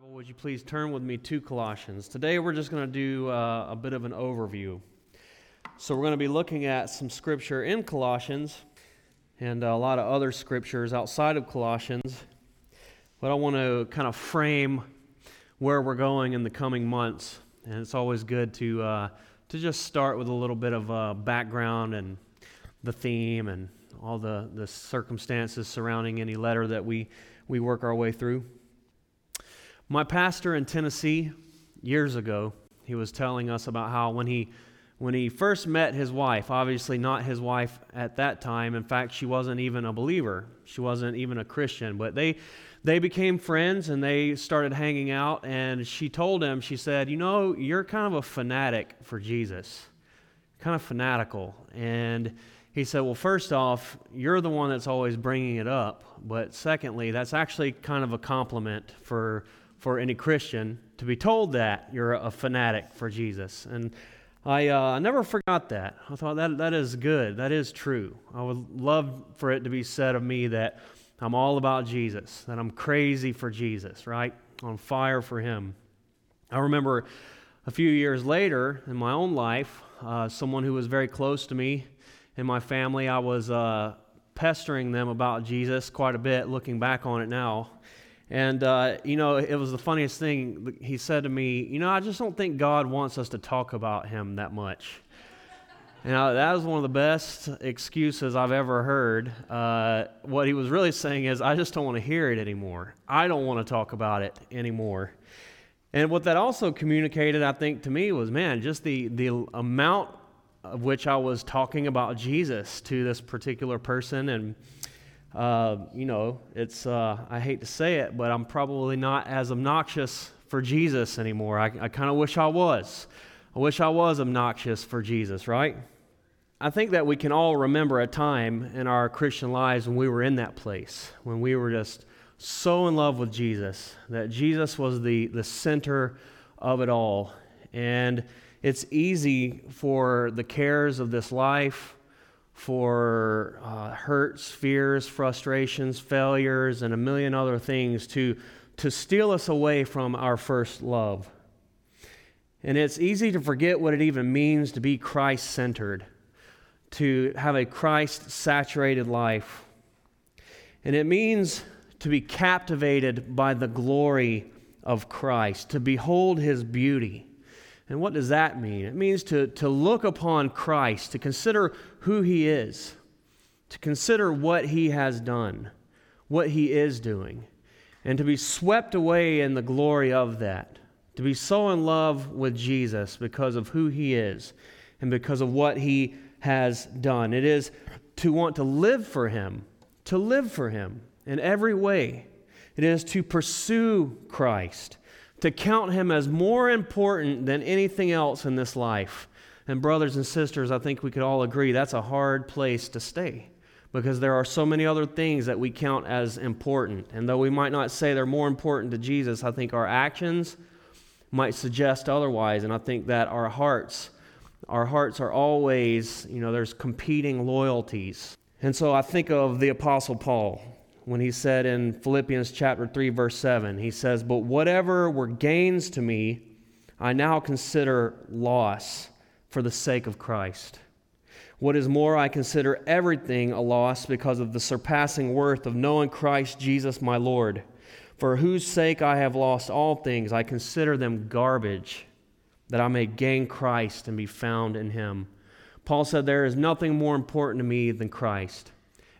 Bible, would you please turn with me to Colossians? Today we're just going to do uh, a bit of an overview. So we're going to be looking at some scripture in Colossians and a lot of other scriptures outside of Colossians. But I want to kind of frame where we're going in the coming months. And it's always good to, uh, to just start with a little bit of uh, background and the theme and all the, the circumstances surrounding any letter that we, we work our way through. My pastor in Tennessee years ago, he was telling us about how when he when he first met his wife, obviously not his wife at that time. In fact, she wasn't even a believer. She wasn't even a Christian, but they they became friends and they started hanging out and she told him, she said, "You know, you're kind of a fanatic for Jesus. Kind of fanatical." And he said, Well, first off, you're the one that's always bringing it up. But secondly, that's actually kind of a compliment for for any Christian to be told that you're a fanatic for Jesus. And I uh, never forgot that. I thought that that is good. That is true. I would love for it to be said of me that I'm all about Jesus, that I'm crazy for Jesus, right? On fire for Him. I remember a few years later in my own life, uh, someone who was very close to me in my family, I was uh, pestering them about Jesus quite a bit, looking back on it now. And, uh, you know, it was the funniest thing. He said to me, You know, I just don't think God wants us to talk about him that much. And I, that was one of the best excuses I've ever heard. Uh, what he was really saying is, I just don't want to hear it anymore. I don't want to talk about it anymore. And what that also communicated, I think, to me was, man, just the, the amount of which I was talking about Jesus to this particular person. And, uh, you know, it's, uh, I hate to say it, but I'm probably not as obnoxious for Jesus anymore. I, I kind of wish I was. I wish I was obnoxious for Jesus, right? I think that we can all remember a time in our Christian lives when we were in that place, when we were just so in love with Jesus, that Jesus was the, the center of it all. And it's easy for the cares of this life, for uh, hurts, fears, frustrations, failures, and a million other things to, to steal us away from our first love. And it's easy to forget what it even means to be Christ centered, to have a Christ saturated life. And it means to be captivated by the glory of Christ, to behold his beauty and what does that mean? It means to, to look upon Christ, to consider who he is, to consider what he has done, what he is doing, and to be swept away in the glory of that. To be so in love with Jesus because of who he is and because of what he has done. It is to want to live for him, to live for him in every way. It is to pursue Christ to count him as more important than anything else in this life. And, brothers and sisters, I think we could all agree that's a hard place to stay because there are so many other things that we count as important. And though we might not say they're more important to Jesus, I think our actions might suggest otherwise. And I think that our hearts, our hearts are always, you know, there's competing loyalties. And so I think of the Apostle Paul when he said in Philippians chapter 3 verse 7 he says but whatever were gains to me I now consider loss for the sake of Christ. What is more I consider everything a loss because of the surpassing worth of knowing Christ Jesus my Lord. For whose sake I have lost all things I consider them garbage that I may gain Christ and be found in him. Paul said there is nothing more important to me than Christ.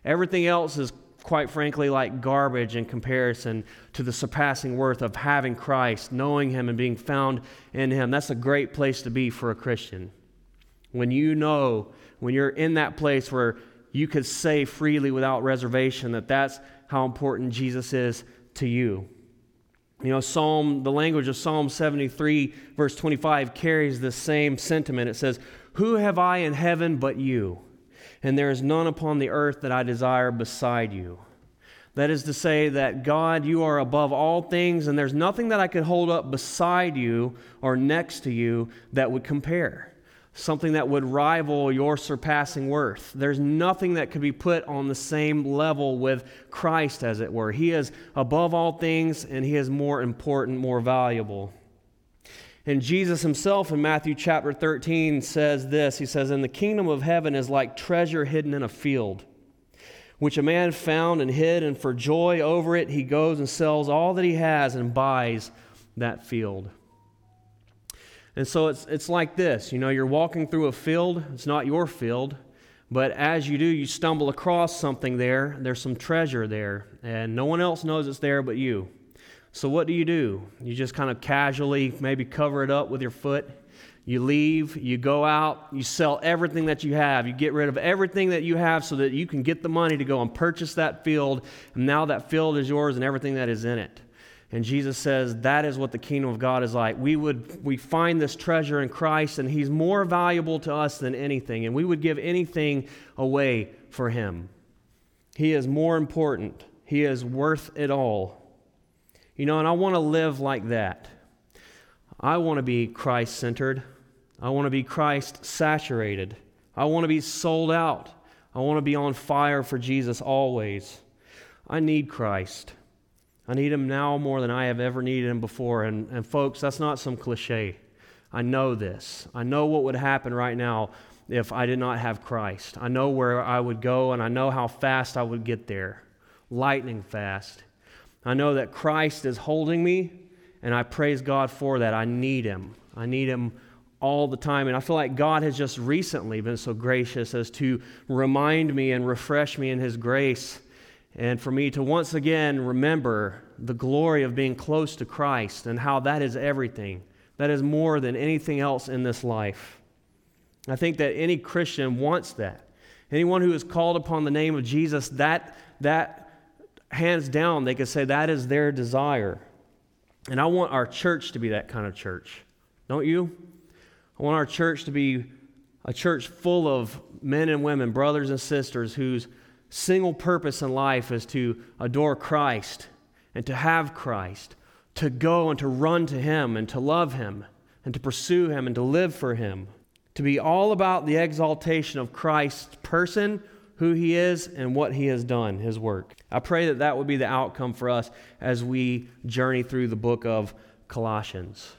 Everything else is quite frankly, like garbage in comparison to the surpassing worth of having Christ, knowing Him, and being found in Him. That's a great place to be for a Christian. When you know, when you're in that place where you could say freely without reservation that that's how important Jesus is to you. You know, Psalm, the language of Psalm 73, verse 25, carries this same sentiment. It says, Who have I in heaven but you? And there is none upon the earth that I desire beside you. That is to say, that God, you are above all things, and there's nothing that I could hold up beside you or next to you that would compare. something that would rival your surpassing worth. There's nothing that could be put on the same level with Christ, as it were. He is above all things, and He is more important, more valuable. And Jesus himself in Matthew chapter 13 says this He says, And the kingdom of heaven is like treasure hidden in a field, which a man found and hid, and for joy over it, he goes and sells all that he has and buys that field. And so it's, it's like this you know, you're walking through a field, it's not your field, but as you do, you stumble across something there. There's some treasure there, and no one else knows it's there but you. So what do you do? You just kind of casually maybe cover it up with your foot. You leave, you go out, you sell everything that you have. You get rid of everything that you have so that you can get the money to go and purchase that field. And now that field is yours and everything that is in it. And Jesus says that is what the kingdom of God is like. We would we find this treasure in Christ and he's more valuable to us than anything and we would give anything away for him. He is more important. He is worth it all. You know, and I want to live like that. I want to be Christ centered. I want to be Christ saturated. I want to be sold out. I want to be on fire for Jesus always. I need Christ. I need him now more than I have ever needed him before. And, and folks, that's not some cliche. I know this. I know what would happen right now if I did not have Christ. I know where I would go, and I know how fast I would get there lightning fast. I know that Christ is holding me, and I praise God for that. I need him. I need him all the time. And I feel like God has just recently been so gracious as to remind me and refresh me in his grace and for me to once again remember the glory of being close to Christ and how that is everything. That is more than anything else in this life. I think that any Christian wants that. Anyone who is called upon the name of Jesus, that, that hands down, they could say that is their desire. And I want our church to be that kind of church. Don't you? I want our church to be a church full of men and women, brothers and sisters, whose single purpose in life is to adore Christ and to have Christ, to go and to run to Him and to love Him and to pursue Him and to live for Him, to be all about the exaltation of Christ's person, who He is, and what He has done, His work. I pray that that would be the outcome for us as we journey through the book of Colossians.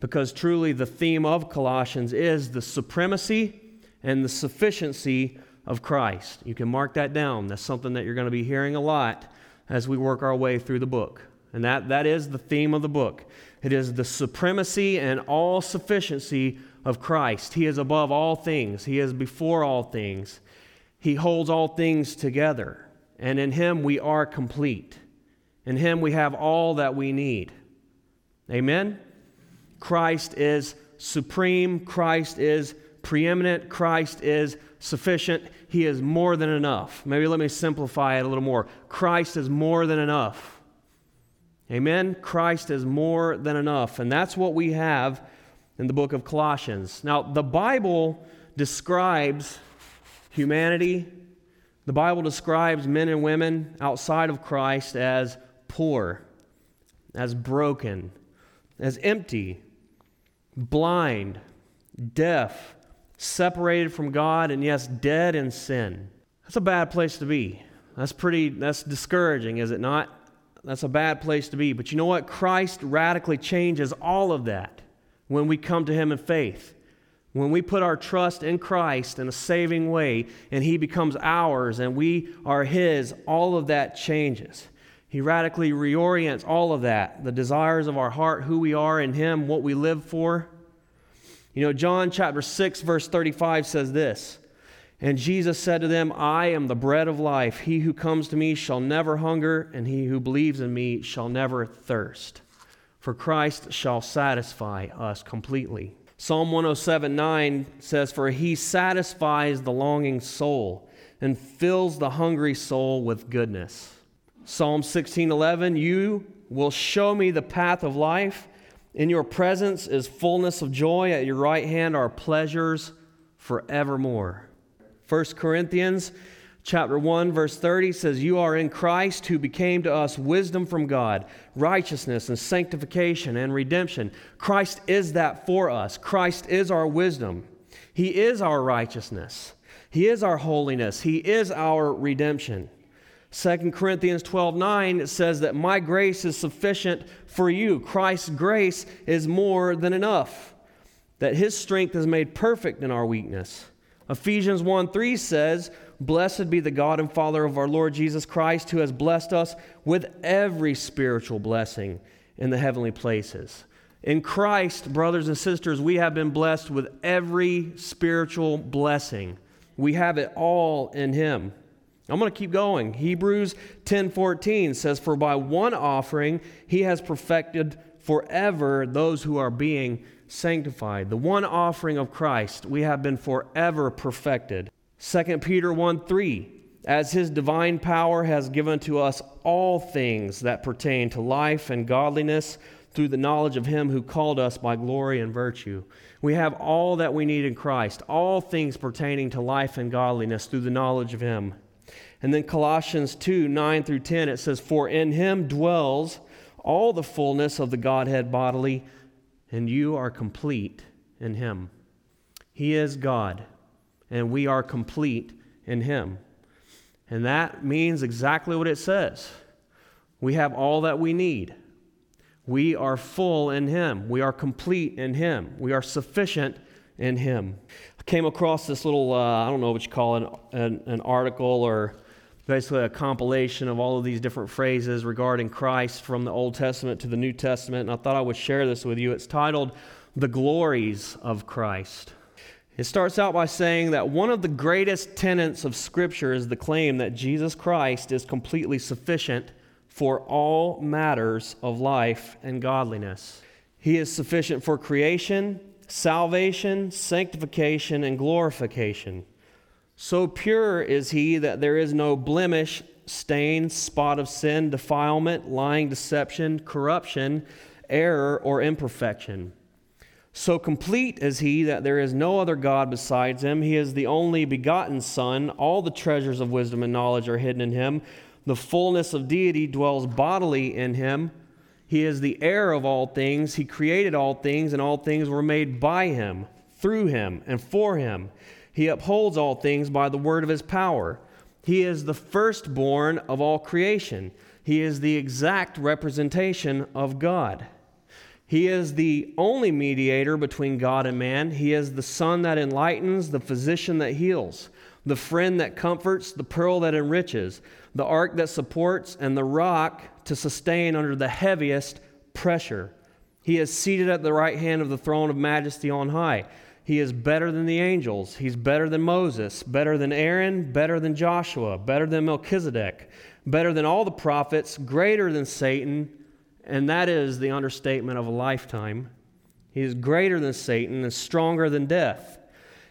Because truly, the theme of Colossians is the supremacy and the sufficiency of Christ. You can mark that down. That's something that you're going to be hearing a lot as we work our way through the book. And that, that is the theme of the book. It is the supremacy and all sufficiency of Christ. He is above all things, He is before all things. He holds all things together. And in Him we are complete. In Him we have all that we need. Amen? Christ is supreme. Christ is preeminent. Christ is sufficient. He is more than enough. Maybe let me simplify it a little more. Christ is more than enough. Amen? Christ is more than enough. And that's what we have in the book of Colossians. Now, the Bible describes humanity, the Bible describes men and women outside of Christ as poor, as broken, as empty, blind, deaf, separated from God, and yes, dead in sin. That's a bad place to be. That's pretty, that's discouraging, is it not? That's a bad place to be. But you know what? Christ radically changes all of that when we come to Him in faith. When we put our trust in Christ in a saving way and He becomes ours and we are His, all of that changes. He radically reorients all of that the desires of our heart, who we are in Him, what we live for. You know, John chapter 6, verse 35 says this And Jesus said to them, I am the bread of life. He who comes to me shall never hunger, and he who believes in me shall never thirst. For Christ shall satisfy us completely. Psalm 107 9 says, For he satisfies the longing soul and fills the hungry soul with goodness. Psalm 16 11, You will show me the path of life. In your presence is fullness of joy. At your right hand are pleasures forevermore. 1 Corinthians chapter 1 verse 30 says you are in Christ who became to us wisdom from God, righteousness and sanctification and redemption. Christ is that for us. Christ is our wisdom. He is our righteousness. He is our holiness. He is our redemption. 2 Corinthians 12 9 says that my grace is sufficient for you. Christ's grace is more than enough, that his strength is made perfect in our weakness. Ephesians 1 3 says, Blessed be the God and Father of our Lord Jesus Christ, who has blessed us with every spiritual blessing in the heavenly places. In Christ, brothers and sisters, we have been blessed with every spiritual blessing. We have it all in him. I'm going to keep going. Hebrews 10:14 says for by one offering he has perfected forever those who are being sanctified. The one offering of Christ, we have been forever perfected. 2 Peter 1 3, as his divine power has given to us all things that pertain to life and godliness through the knowledge of him who called us by glory and virtue. We have all that we need in Christ, all things pertaining to life and godliness through the knowledge of him. And then Colossians 2 9 through 10, it says, For in him dwells all the fullness of the Godhead bodily, and you are complete in him. He is God, and we are complete in him. And that means exactly what it says. We have all that we need. We are full in Him. We are complete in Him. We are sufficient in Him. I came across this little, uh, I don't know what you call it, an, an article or basically a compilation of all of these different phrases regarding Christ from the Old Testament to the New Testament, and I thought I would share this with you. It's titled The Glories of Christ. It starts out by saying that one of the greatest tenets of Scripture is the claim that Jesus Christ is completely sufficient for all matters of life and godliness. He is sufficient for creation, salvation, sanctification, and glorification. So pure is he that there is no blemish, stain, spot of sin, defilement, lying, deception, corruption, error, or imperfection. So complete is he that there is no other God besides him. He is the only begotten Son. All the treasures of wisdom and knowledge are hidden in him. The fullness of deity dwells bodily in him. He is the heir of all things. He created all things, and all things were made by him, through him, and for him. He upholds all things by the word of his power. He is the firstborn of all creation. He is the exact representation of God. He is the only mediator between God and man. He is the sun that enlightens, the physician that heals, the friend that comforts, the pearl that enriches, the ark that supports, and the rock to sustain under the heaviest pressure. He is seated at the right hand of the throne of majesty on high. He is better than the angels. He's better than Moses, better than Aaron, better than Joshua, better than Melchizedek, better than all the prophets, greater than Satan, and that is the understatement of a lifetime. He is greater than Satan and stronger than death.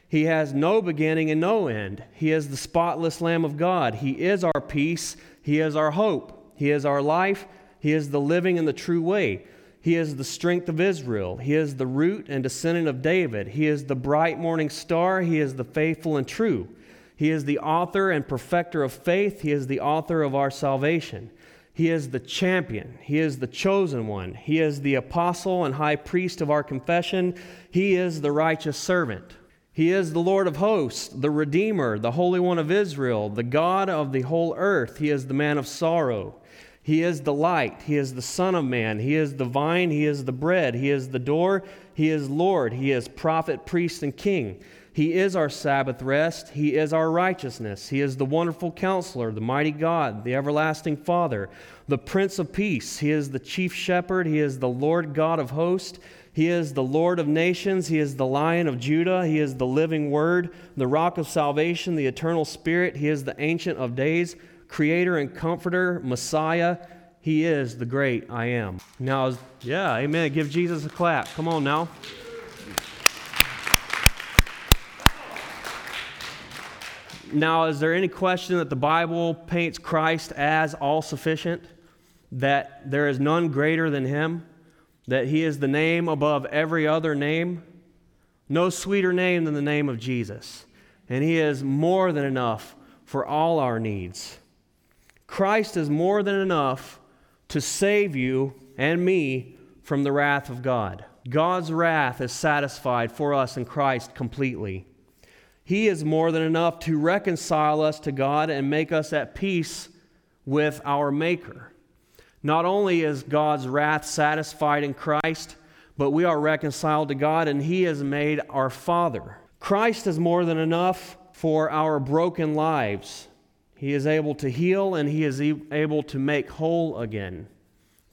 He has no beginning and no end. He is the spotless Lamb of God. He is our peace. He is our hope. He is our life. He is the living and the true way. He is the strength of Israel. He is the root and descendant of David. He is the bright morning star. He is the faithful and true. He is the author and perfecter of faith. He is the author of our salvation. He is the champion. He is the chosen one. He is the apostle and high priest of our confession. He is the righteous servant. He is the Lord of hosts, the Redeemer, the Holy One of Israel, the God of the whole earth. He is the man of sorrow. He is the light. He is the Son of Man. He is the vine. He is the bread. He is the door. He is Lord. He is prophet, priest, and king. He is our Sabbath rest. He is our righteousness. He is the wonderful counselor, the mighty God, the everlasting Father, the Prince of Peace. He is the chief shepherd. He is the Lord God of hosts. He is the Lord of nations. He is the Lion of Judah. He is the living Word, the rock of salvation, the eternal Spirit. He is the Ancient of Days creator and comforter, Messiah. He is the great I am. Now, yeah, amen. Give Jesus a clap. Come on now. Now, is there any question that the Bible paints Christ as all sufficient? That there is none greater than him? That he is the name above every other name? No sweeter name than the name of Jesus. And he is more than enough for all our needs. Christ is more than enough to save you and me from the wrath of God. God's wrath is satisfied for us in Christ completely. He is more than enough to reconcile us to God and make us at peace with our Maker. Not only is God's wrath satisfied in Christ, but we are reconciled to God and He is made our Father. Christ is more than enough for our broken lives. He is able to heal and He is able to make whole again.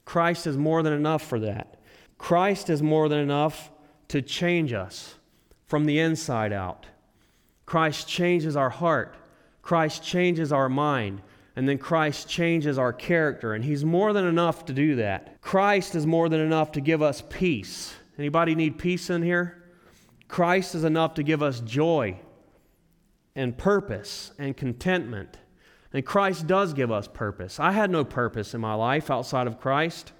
Christ is more than enough for that. Christ is more than enough to change us from the inside out. Christ changes our heart. Christ changes our mind. And then Christ changes our character. And He's more than enough to do that. Christ is more than enough to give us peace. Anybody need peace in here? Christ is enough to give us joy and purpose and contentment. And Christ does give us purpose. I had no purpose in my life outside of Christ,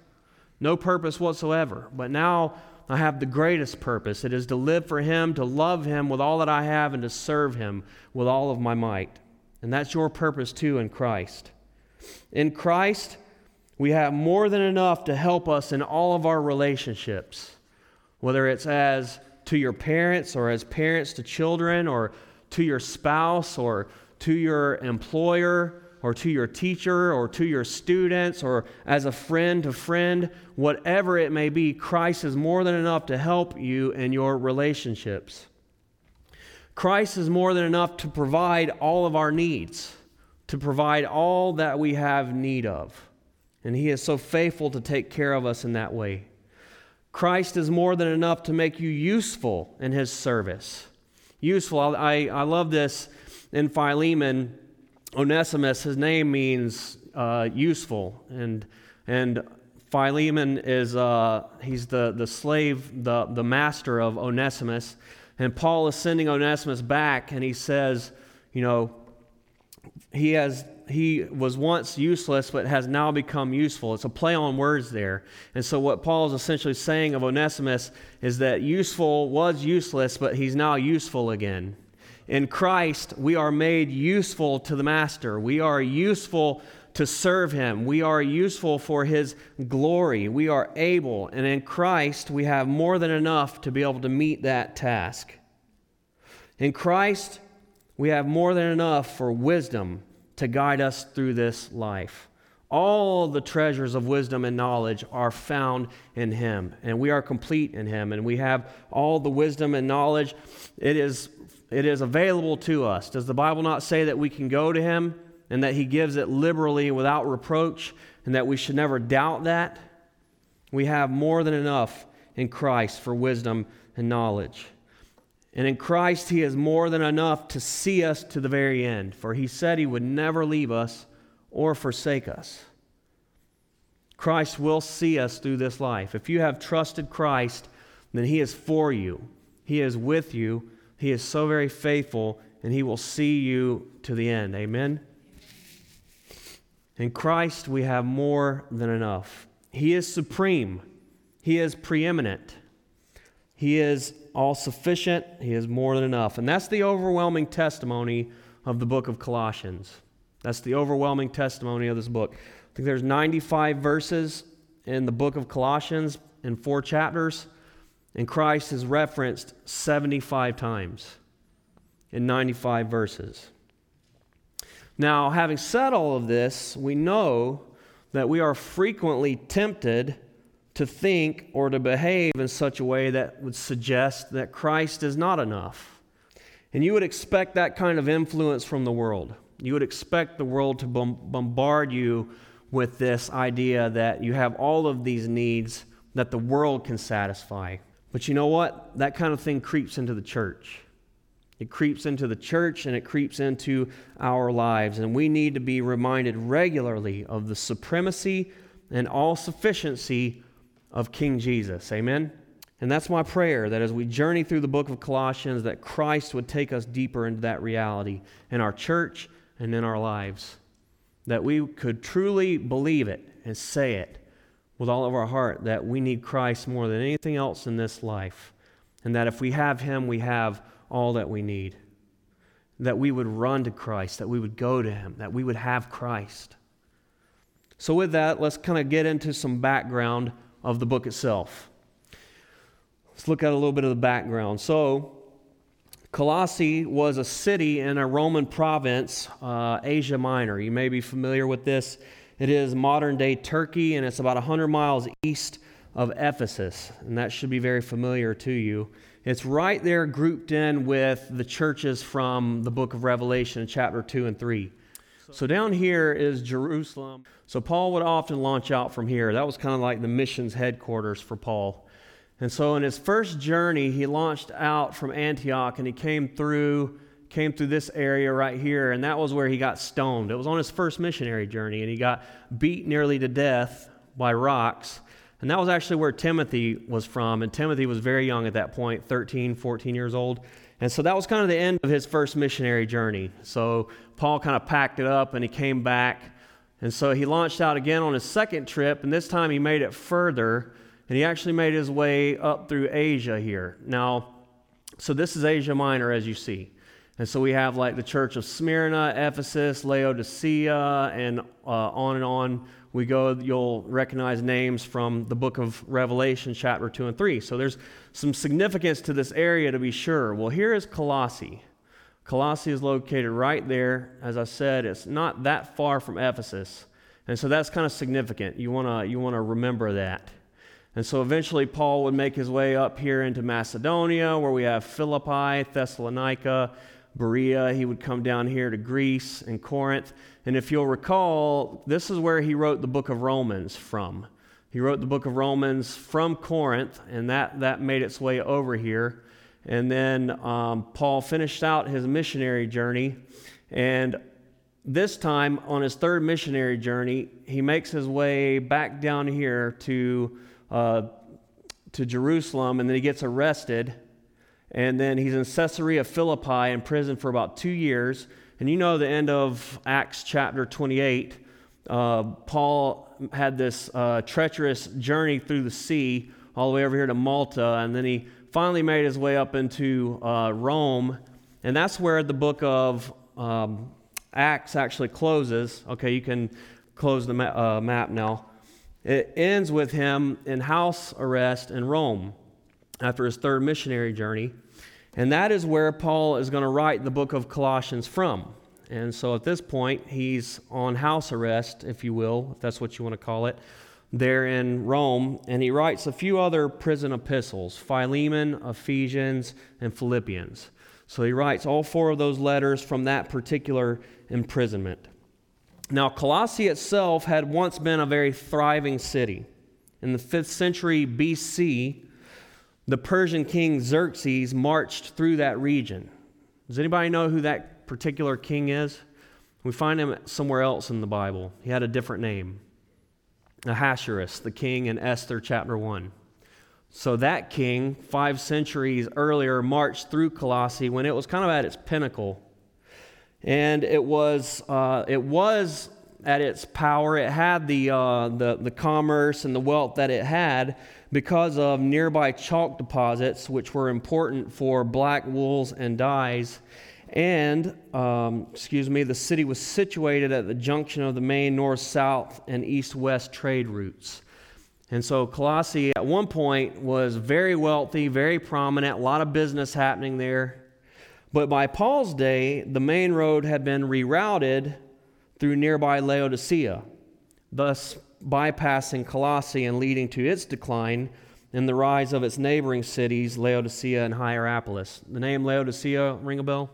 no purpose whatsoever. But now I have the greatest purpose. It is to live for Him, to love Him with all that I have, and to serve Him with all of my might. And that's your purpose too in Christ. In Christ, we have more than enough to help us in all of our relationships, whether it's as to your parents or as parents to children or to your spouse or to your employer or to your teacher or to your students or as a friend to friend, whatever it may be, Christ is more than enough to help you in your relationships. Christ is more than enough to provide all of our needs, to provide all that we have need of. And He is so faithful to take care of us in that way. Christ is more than enough to make you useful in His service. Useful. I, I love this in Philemon Onesimus, his name means uh, useful, and and Philemon is uh, he's the the slave, the the master of Onesimus, and Paul is sending Onesimus back, and he says, you know, he has he was once useless but has now become useful. It's a play on words there. And so what Paul is essentially saying of Onesimus is that useful was useless, but he's now useful again. In Christ, we are made useful to the Master. We are useful to serve Him. We are useful for His glory. We are able. And in Christ, we have more than enough to be able to meet that task. In Christ, we have more than enough for wisdom to guide us through this life. All the treasures of wisdom and knowledge are found in Him, and we are complete in Him, and we have all the wisdom and knowledge. It is it is available to us. Does the Bible not say that we can go to Him and that He gives it liberally without reproach and that we should never doubt that? We have more than enough in Christ for wisdom and knowledge. And in Christ, He is more than enough to see us to the very end, for He said He would never leave us or forsake us. Christ will see us through this life. If you have trusted Christ, then He is for you, He is with you he is so very faithful, and He will see you to the end. Amen? In Christ, we have more than enough. He is supreme, He is preeminent, He is all sufficient, He is more than enough. And that's the overwhelming testimony of the book of Colossians. That's the overwhelming testimony of this book. I think there's 95 verses in the book of Colossians in four chapters. And Christ is referenced 75 times in 95 verses. Now, having said all of this, we know that we are frequently tempted to think or to behave in such a way that would suggest that Christ is not enough. And you would expect that kind of influence from the world. You would expect the world to bombard you with this idea that you have all of these needs that the world can satisfy. But you know what? That kind of thing creeps into the church. It creeps into the church and it creeps into our lives. And we need to be reminded regularly of the supremacy and all sufficiency of King Jesus. Amen? And that's my prayer that as we journey through the book of Colossians, that Christ would take us deeper into that reality in our church and in our lives. That we could truly believe it and say it with all of our heart that we need Christ more than anything else in this life, and that if we have Him, we have all that we need. That we would run to Christ, that we would go to Him, that we would have Christ. So, with that, let's kind of get into some background of the book itself. Let's look at a little bit of the background. So, Colossae was a city in a Roman province, uh, Asia Minor. You may be familiar with this. It is modern day Turkey, and it's about 100 miles east of Ephesus, and that should be very familiar to you. It's right there grouped in with the churches from the book of Revelation, chapter 2 and 3. So down here is Jerusalem. So Paul would often launch out from here. That was kind of like the missions headquarters for Paul. And so in his first journey, he launched out from Antioch and he came through came through this area right here and that was where he got stoned. It was on his first missionary journey and he got beat nearly to death by rocks. And that was actually where Timothy was from and Timothy was very young at that point, 13, 14 years old. And so that was kind of the end of his first missionary journey. So Paul kind of packed it up and he came back. And so he launched out again on his second trip and this time he made it further and he actually made his way up through Asia here. Now, so this is Asia Minor, as you see. And so we have like the church of Smyrna, Ephesus, Laodicea, and uh, on and on we go. You'll recognize names from the book of Revelation, chapter 2 and 3. So there's some significance to this area to be sure. Well, here is Colossae. Colossae is located right there. As I said, it's not that far from Ephesus. And so that's kind of significant. You want to you wanna remember that. And so eventually Paul would make his way up here into Macedonia, where we have Philippi, Thessalonica, Berea. He would come down here to Greece and Corinth. And if you'll recall, this is where he wrote the book of Romans from. He wrote the book of Romans from Corinth, and that, that made its way over here. And then um, Paul finished out his missionary journey. And this time, on his third missionary journey, he makes his way back down here to uh, to Jerusalem, and then he gets arrested. And then he's in Caesarea Philippi in prison for about two years. And you know the end of Acts chapter 28. Uh, Paul had this uh, treacherous journey through the sea all the way over here to Malta, and then he finally made his way up into uh, Rome. And that's where the book of um, Acts actually closes. Okay, you can close the ma- uh, map now. It ends with him in house arrest in Rome after his third missionary journey. And that is where Paul is going to write the book of Colossians from. And so at this point, he's on house arrest, if you will, if that's what you want to call it, there in Rome. And he writes a few other prison epistles Philemon, Ephesians, and Philippians. So he writes all four of those letters from that particular imprisonment. Now, Colossae itself had once been a very thriving city. In the 5th century BC, the Persian king Xerxes marched through that region. Does anybody know who that particular king is? We find him somewhere else in the Bible. He had a different name Ahasuerus, the king in Esther chapter 1. So that king, five centuries earlier, marched through Colossae when it was kind of at its pinnacle and it was uh, it was at its power. It had the, uh, the the commerce and the wealth that it had because of nearby chalk deposits, which were important for black wools and dyes. And, um, excuse me, the city was situated at the junction of the main north south and east west trade routes. And so Colossae at one point was very wealthy, very prominent, a lot of business happening there. But by Paul's day, the main road had been rerouted through nearby Laodicea, thus bypassing Colossae and leading to its decline and the rise of its neighboring cities, Laodicea and Hierapolis. The name Laodicea ring a bell?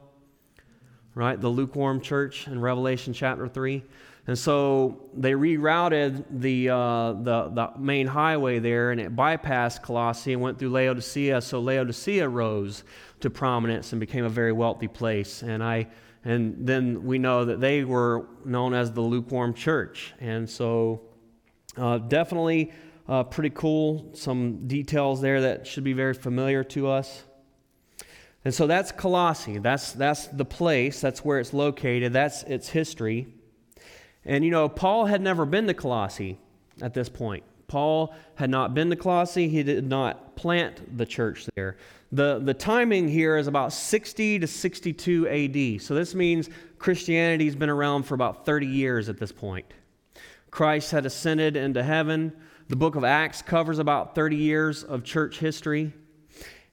Right? The lukewarm church in Revelation chapter 3. And so they rerouted the, uh, the, the main highway there and it bypassed Colossae and went through Laodicea. So Laodicea rose to prominence and became a very wealthy place. And I and then we know that they were known as the lukewarm church. And so, uh, definitely uh, pretty cool. Some details there that should be very familiar to us. And so that's Colossae. That's, that's the place. That's where it's located. That's its history. And you know, Paul had never been to Colossae at this point. Paul had not been to Colossae. He did not plant the church there. The, the timing here is about 60 to 62 AD. So this means Christianity has been around for about 30 years at this point. Christ had ascended into heaven. The book of Acts covers about 30 years of church history.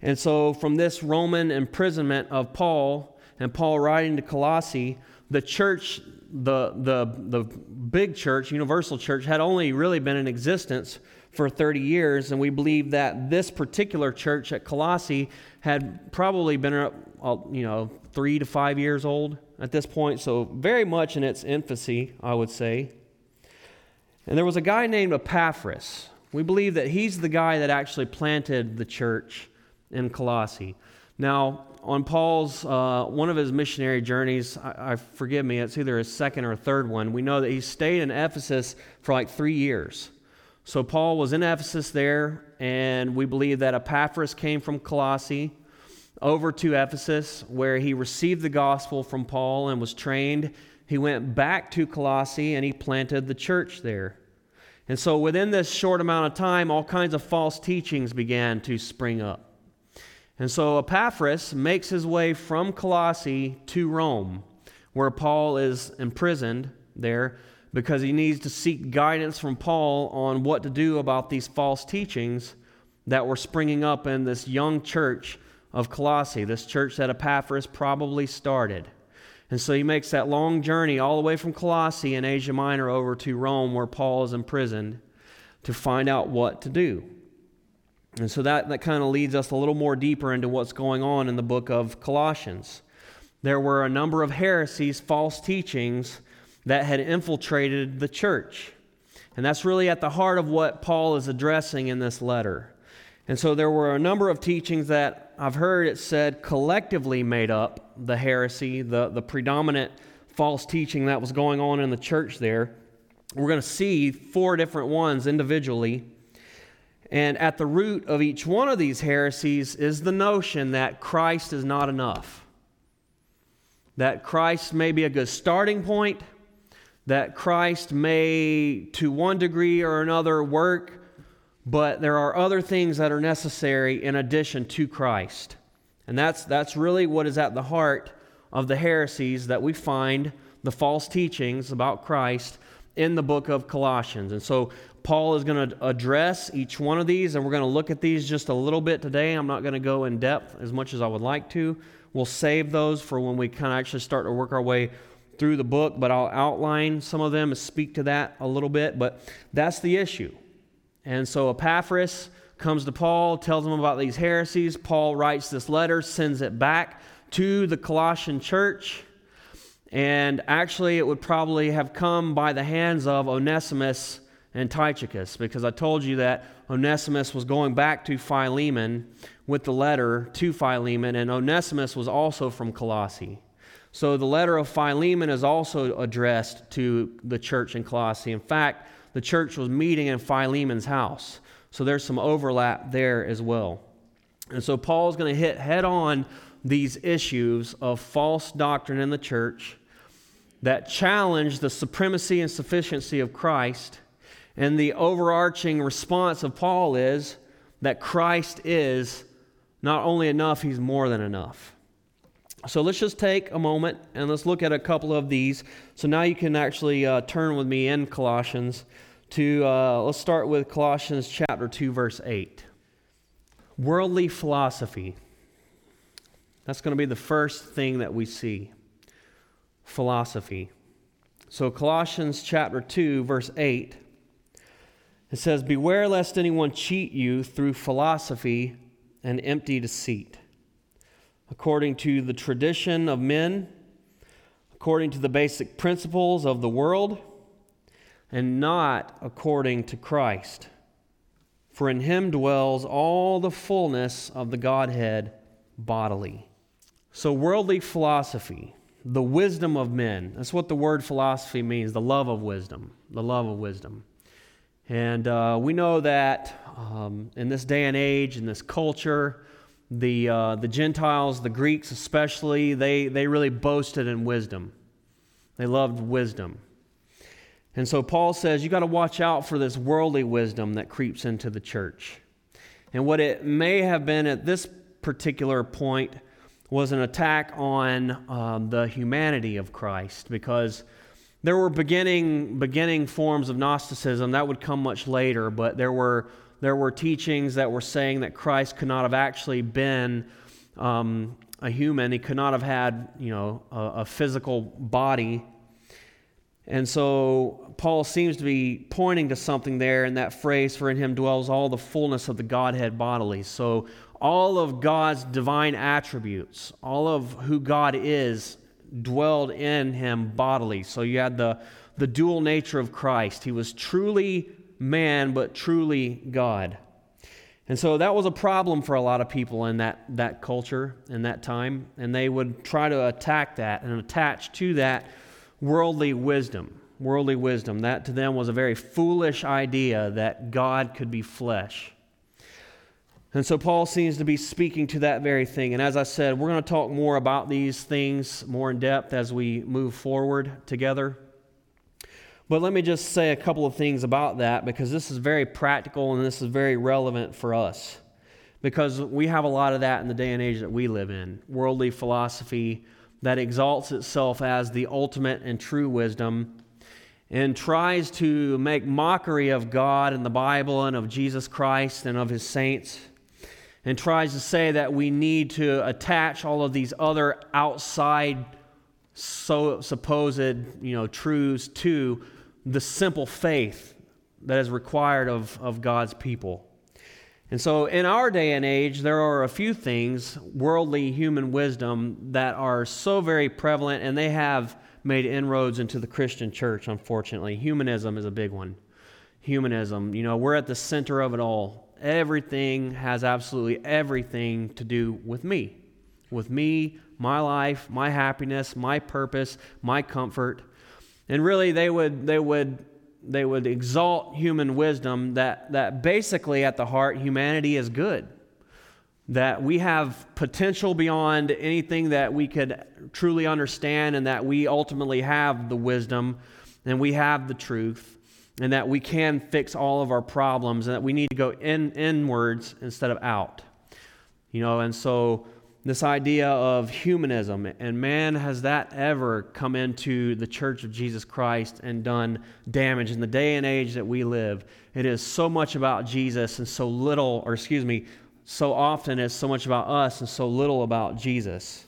And so, from this Roman imprisonment of Paul, and Paul writing to Colossae, the church, the, the, the big church, universal church, had only really been in existence for 30 years. And we believe that this particular church at Colossae had probably been, uh, you know, three to five years old at this point. So, very much in its infancy, I would say. And there was a guy named Epaphras. We believe that he's the guy that actually planted the church in Colossae. Now, on Paul's uh, one of his missionary journeys, I, I, forgive me, it's either his second or third one. We know that he stayed in Ephesus for like three years. So Paul was in Ephesus there, and we believe that Epaphras came from Colossae over to Ephesus, where he received the gospel from Paul and was trained. He went back to Colossae and he planted the church there. And so, within this short amount of time, all kinds of false teachings began to spring up. And so, Epaphras makes his way from Colossae to Rome, where Paul is imprisoned there because he needs to seek guidance from Paul on what to do about these false teachings that were springing up in this young church of Colossae, this church that Epaphras probably started. And so he makes that long journey all the way from Colossae in Asia Minor over to Rome, where Paul is imprisoned, to find out what to do. And so that, that kind of leads us a little more deeper into what's going on in the book of Colossians. There were a number of heresies, false teachings that had infiltrated the church. And that's really at the heart of what Paul is addressing in this letter. And so there were a number of teachings that I've heard it said collectively made up the heresy, the, the predominant false teaching that was going on in the church there. We're going to see four different ones individually. And at the root of each one of these heresies is the notion that Christ is not enough. That Christ may be a good starting point, that Christ may, to one degree or another, work but there are other things that are necessary in addition to Christ. And that's, that's really what is at the heart of the heresies that we find, the false teachings about Christ in the book of Colossians. And so Paul is going to address each one of these, and we're going to look at these just a little bit today. I'm not going to go in depth as much as I would like to. We'll save those for when we kind of actually start to work our way through the book, but I'll outline some of them and speak to that a little bit. But that's the issue. And so Epaphras comes to Paul, tells him about these heresies. Paul writes this letter, sends it back to the Colossian church. And actually, it would probably have come by the hands of Onesimus and Tychicus, because I told you that Onesimus was going back to Philemon with the letter to Philemon, and Onesimus was also from Colossae. So the letter of Philemon is also addressed to the church in Colossae. In fact, the church was meeting in Philemon's house. So there's some overlap there as well. And so Paul's going to hit head on these issues of false doctrine in the church that challenge the supremacy and sufficiency of Christ. And the overarching response of Paul is that Christ is not only enough, he's more than enough. So let's just take a moment and let's look at a couple of these. So now you can actually uh, turn with me in Colossians to, uh, let's start with Colossians chapter 2, verse 8. Worldly philosophy. That's going to be the first thing that we see. Philosophy. So, Colossians chapter 2, verse 8, it says, Beware lest anyone cheat you through philosophy and empty deceit according to the tradition of men, according to the basic principles of the world, and not according to Christ. For in him dwells all the fullness of the Godhead bodily. So, worldly philosophy, the wisdom of men, that's what the word philosophy means the love of wisdom, the love of wisdom. And uh, we know that um, in this day and age, in this culture, the, uh, the Gentiles, the Greeks especially, they, they really boasted in wisdom. They loved wisdom. And so Paul says you got to watch out for this worldly wisdom that creeps into the church. And what it may have been at this particular point was an attack on um, the humanity of Christ because there were beginning, beginning forms of Gnosticism that would come much later, but there were there were teachings that were saying that Christ could not have actually been um, a human. He could not have had, you know, a, a physical body. And so Paul seems to be pointing to something there in that phrase, for in him dwells all the fullness of the Godhead bodily. So all of God's divine attributes, all of who God is, dwelled in him bodily. So you had the, the dual nature of Christ. He was truly man, but truly God. And so that was a problem for a lot of people in that, that culture in that time. And they would try to attack that and attach to that worldly wisdom. Worldly wisdom. That to them was a very foolish idea that God could be flesh. And so Paul seems to be speaking to that very thing. And as I said, we're going to talk more about these things more in depth as we move forward together. But let me just say a couple of things about that because this is very practical and this is very relevant for us. Because we have a lot of that in the day and age that we live in worldly philosophy that exalts itself as the ultimate and true wisdom and tries to make mockery of God and the Bible and of Jesus Christ and of his saints and tries to say that we need to attach all of these other outside so supposed you know truths to the simple faith that is required of, of God's people. And so, in our day and age, there are a few things, worldly human wisdom, that are so very prevalent and they have made inroads into the Christian church, unfortunately. Humanism is a big one. Humanism, you know, we're at the center of it all. Everything has absolutely everything to do with me, with me, my life, my happiness, my purpose, my comfort. And really, they would, they would, they would exalt human wisdom that, that basically at the heart, humanity is good. That we have potential beyond anything that we could truly understand, and that we ultimately have the wisdom and we have the truth, and that we can fix all of our problems, and that we need to go in, inwards instead of out. You know, and so this idea of humanism. And man, has that ever come into the church of Jesus Christ and done damage in the day and age that we live? It is so much about Jesus and so little, or excuse me, so often it's so much about us and so little about Jesus.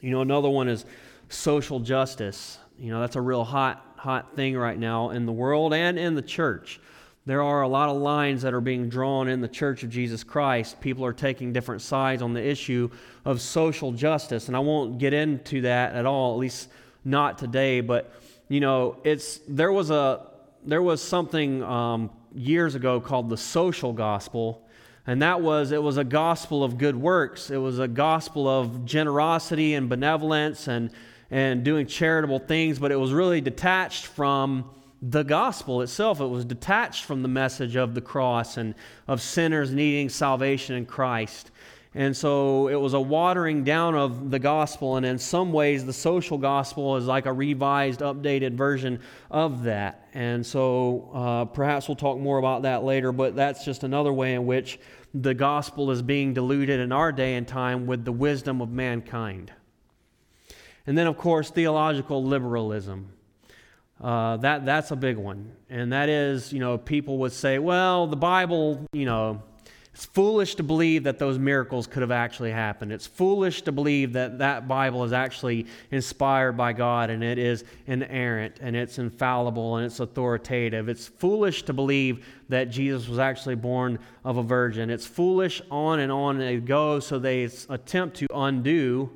You know, another one is social justice. You know, that's a real hot, hot thing right now in the world and in the church there are a lot of lines that are being drawn in the Church of Jesus Christ. People are taking different sides on the issue of social justice, and I won't get into that at all, at least not today. But you know, it's there was a there was something um, years ago called the social gospel, and that was it was a gospel of good works. It was a gospel of generosity and benevolence and and doing charitable things, but it was really detached from the gospel itself. It was detached from the message of the cross and of sinners needing salvation in Christ. And so it was a watering down of the gospel, and in some ways, the social gospel is like a revised, updated version of that. And so uh, perhaps we'll talk more about that later, but that's just another way in which the gospel is being diluted in our day and time with the wisdom of mankind. And then, of course, theological liberalism. Uh, that, that's a big one. And that is, you know, people would say, well, the Bible, you know, it's foolish to believe that those miracles could have actually happened. It's foolish to believe that that Bible is actually inspired by God and it is inerrant and it's infallible and it's authoritative. It's foolish to believe that Jesus was actually born of a virgin. It's foolish on and on they go, so they attempt to undo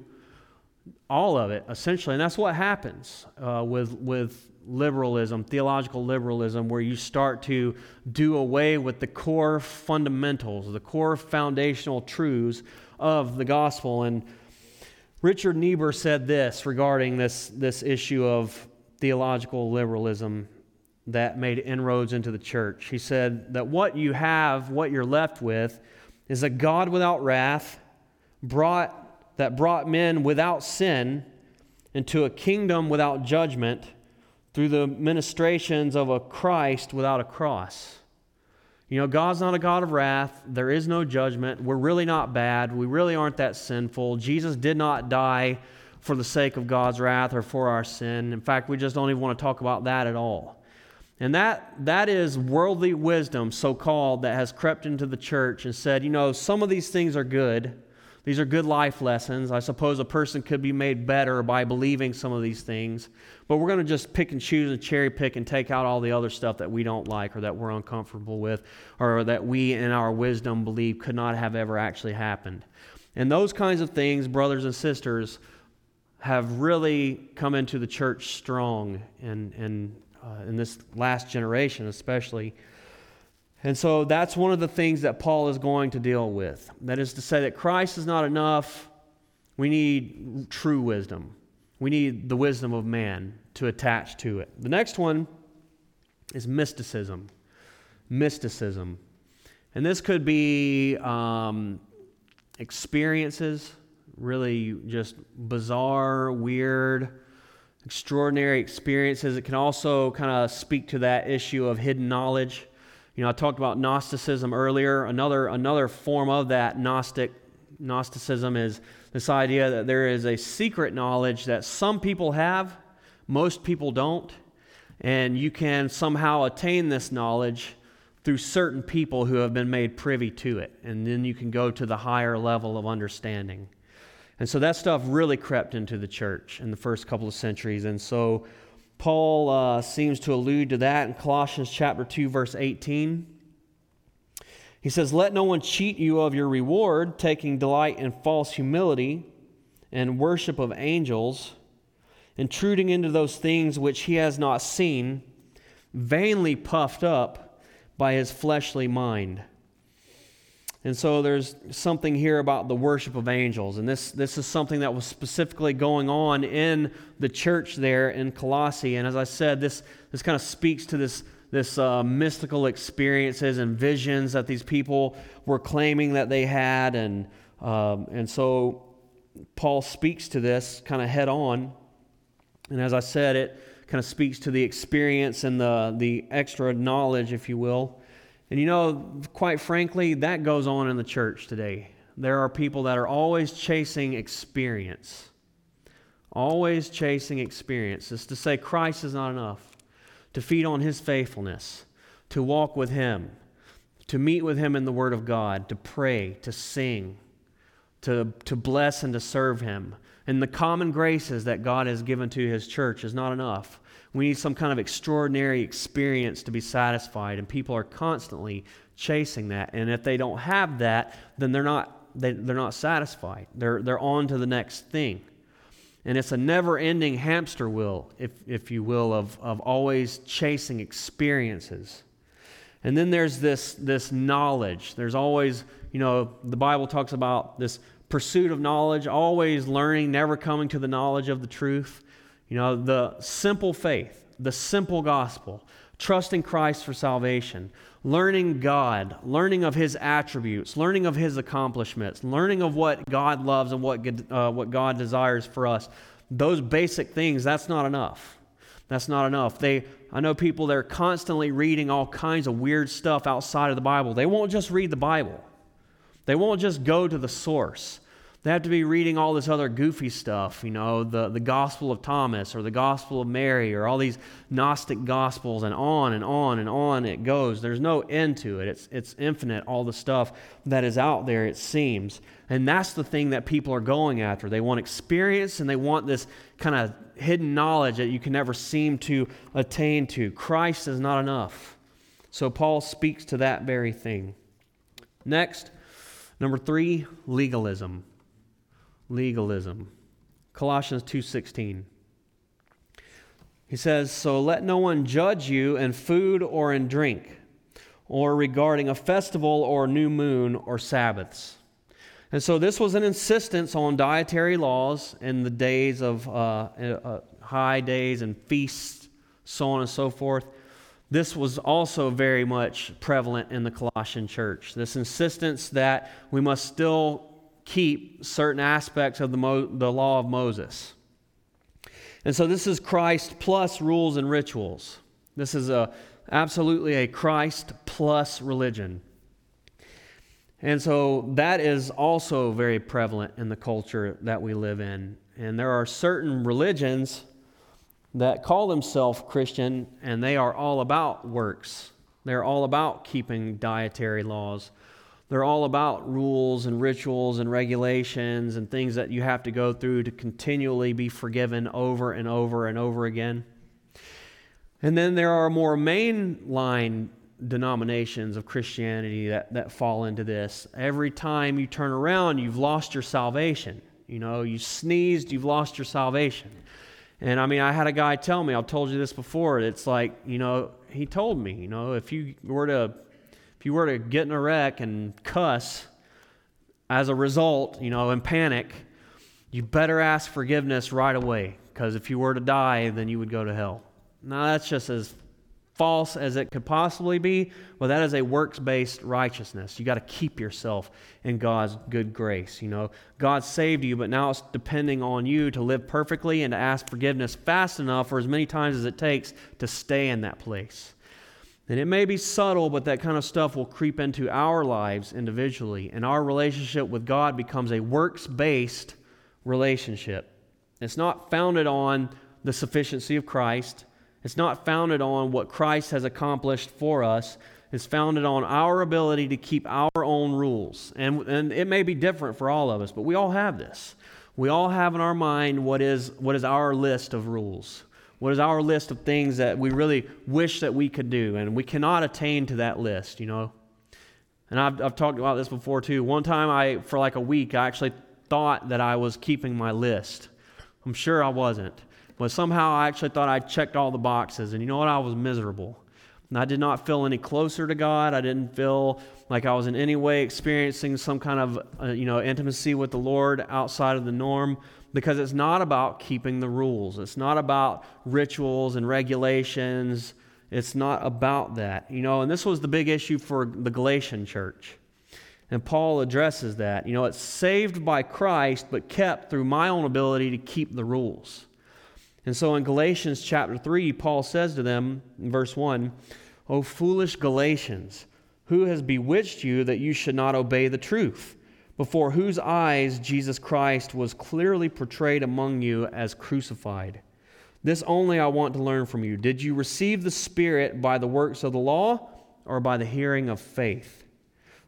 all of it, essentially. And that's what happens uh, with, with liberalism, theological liberalism, where you start to do away with the core fundamentals, the core foundational truths of the gospel. And Richard Niebuhr said this regarding this, this issue of theological liberalism that made inroads into the church. He said that what you have, what you're left with, is a God without wrath, brought, that brought men without sin into a kingdom without judgment through the ministrations of a Christ without a cross. You know, God's not a God of wrath. There is no judgment. We're really not bad. We really aren't that sinful. Jesus did not die for the sake of God's wrath or for our sin. In fact, we just don't even want to talk about that at all. And that, that is worldly wisdom, so called, that has crept into the church and said, you know, some of these things are good. These are good life lessons. I suppose a person could be made better by believing some of these things. But we're going to just pick and choose and cherry pick and take out all the other stuff that we don't like or that we're uncomfortable with or that we, in our wisdom, believe could not have ever actually happened. And those kinds of things, brothers and sisters, have really come into the church strong and uh, in this last generation, especially. And so that's one of the things that Paul is going to deal with. That is to say, that Christ is not enough. We need true wisdom. We need the wisdom of man to attach to it. The next one is mysticism. Mysticism. And this could be um, experiences, really just bizarre, weird, extraordinary experiences. It can also kind of speak to that issue of hidden knowledge. You know, I talked about Gnosticism earlier. Another, another form of that Gnostic Gnosticism is this idea that there is a secret knowledge that some people have, most people don't, and you can somehow attain this knowledge through certain people who have been made privy to it. And then you can go to the higher level of understanding. And so that stuff really crept into the church in the first couple of centuries. And so Paul uh, seems to allude to that in Colossians chapter 2, verse 18. He says, Let no one cheat you of your reward, taking delight in false humility and worship of angels, intruding into those things which he has not seen, vainly puffed up by his fleshly mind. And so there's something here about the worship of angels. And this, this is something that was specifically going on in the church there in Colossae. And as I said, this, this kind of speaks to this, this uh, mystical experiences and visions that these people were claiming that they had. And, um, and so Paul speaks to this kind of head on. And as I said, it kind of speaks to the experience and the, the extra knowledge, if you will, and you know, quite frankly, that goes on in the church today. There are people that are always chasing experience. Always chasing experience. It's to say Christ is not enough. To feed on his faithfulness. To walk with him. To meet with him in the Word of God. To pray. To sing. To, to bless and to serve him. And the common graces that God has given to his church is not enough. We need some kind of extraordinary experience to be satisfied, and people are constantly chasing that. And if they don't have that, then they're not, they, they're not satisfied. They're, they're on to the next thing. And it's a never ending hamster wheel, if, if you will, of, of always chasing experiences. And then there's this, this knowledge. There's always, you know, the Bible talks about this pursuit of knowledge, always learning, never coming to the knowledge of the truth. You know, the simple faith, the simple gospel, trusting Christ for salvation, learning God, learning of His attributes, learning of His accomplishments, learning of what God loves and what, uh, what God desires for us. Those basic things, that's not enough. That's not enough. They, I know people that are constantly reading all kinds of weird stuff outside of the Bible. They won't just read the Bible. They won't just go to the source. They have to be reading all this other goofy stuff, you know, the, the Gospel of Thomas or the Gospel of Mary or all these Gnostic Gospels, and on and on and on it goes. There's no end to it. It's, it's infinite, all the stuff that is out there, it seems. And that's the thing that people are going after. They want experience and they want this kind of hidden knowledge that you can never seem to attain to. Christ is not enough. So Paul speaks to that very thing. Next, number three, legalism legalism. Colossians 2:16. He says, "So let no one judge you in food or in drink, or regarding a festival or new moon or Sabbaths." And so this was an insistence on dietary laws in the days of uh, uh, high days and feasts, so on and so forth. This was also very much prevalent in the Colossian church. This insistence that we must still keep certain aspects of the, Mo- the law of Moses. And so this is Christ plus rules and rituals. This is a, absolutely a Christ plus religion. And so that is also very prevalent in the culture that we live in. And there are certain religions that call themselves Christian and they are all about works. They're all about keeping dietary laws. They're all about rules and rituals and regulations and things that you have to go through to continually be forgiven over and over and over again. And then there are more mainline denominations of Christianity that, that fall into this. Every time you turn around, you've lost your salvation. You know, you sneezed, you've lost your salvation. And I mean, I had a guy tell me, I've told you this before, it's like, you know, he told me, you know, if you were to if you were to get in a wreck and cuss as a result, you know, and panic, you better ask forgiveness right away because if you were to die, then you would go to hell. Now, that's just as false as it could possibly be, well, that is a works based righteousness. You got to keep yourself in God's good grace. You know, God saved you, but now it's depending on you to live perfectly and to ask forgiveness fast enough or as many times as it takes to stay in that place. And it may be subtle, but that kind of stuff will creep into our lives individually, and our relationship with God becomes a works based relationship. It's not founded on the sufficiency of Christ. It's not founded on what Christ has accomplished for us. It's founded on our ability to keep our own rules. And, and it may be different for all of us, but we all have this. We all have in our mind what is, what is our list of rules. What is our list of things that we really wish that we could do? And we cannot attain to that list, you know? And I've, I've talked about this before too. One time, I, for like a week, I actually thought that I was keeping my list. I'm sure I wasn't. But somehow I actually thought I checked all the boxes. And you know what? I was miserable. And I did not feel any closer to God. I didn't feel like I was in any way experiencing some kind of, uh, you know, intimacy with the Lord outside of the norm because it's not about keeping the rules. It's not about rituals and regulations. It's not about that. You know, and this was the big issue for the Galatian church. And Paul addresses that. You know, it's saved by Christ, but kept through my own ability to keep the rules. And so in Galatians chapter 3, Paul says to them in verse 1 O foolish Galatians, who has bewitched you that you should not obey the truth? Before whose eyes Jesus Christ was clearly portrayed among you as crucified. This only I want to learn from you. Did you receive the Spirit by the works of the law or by the hearing of faith?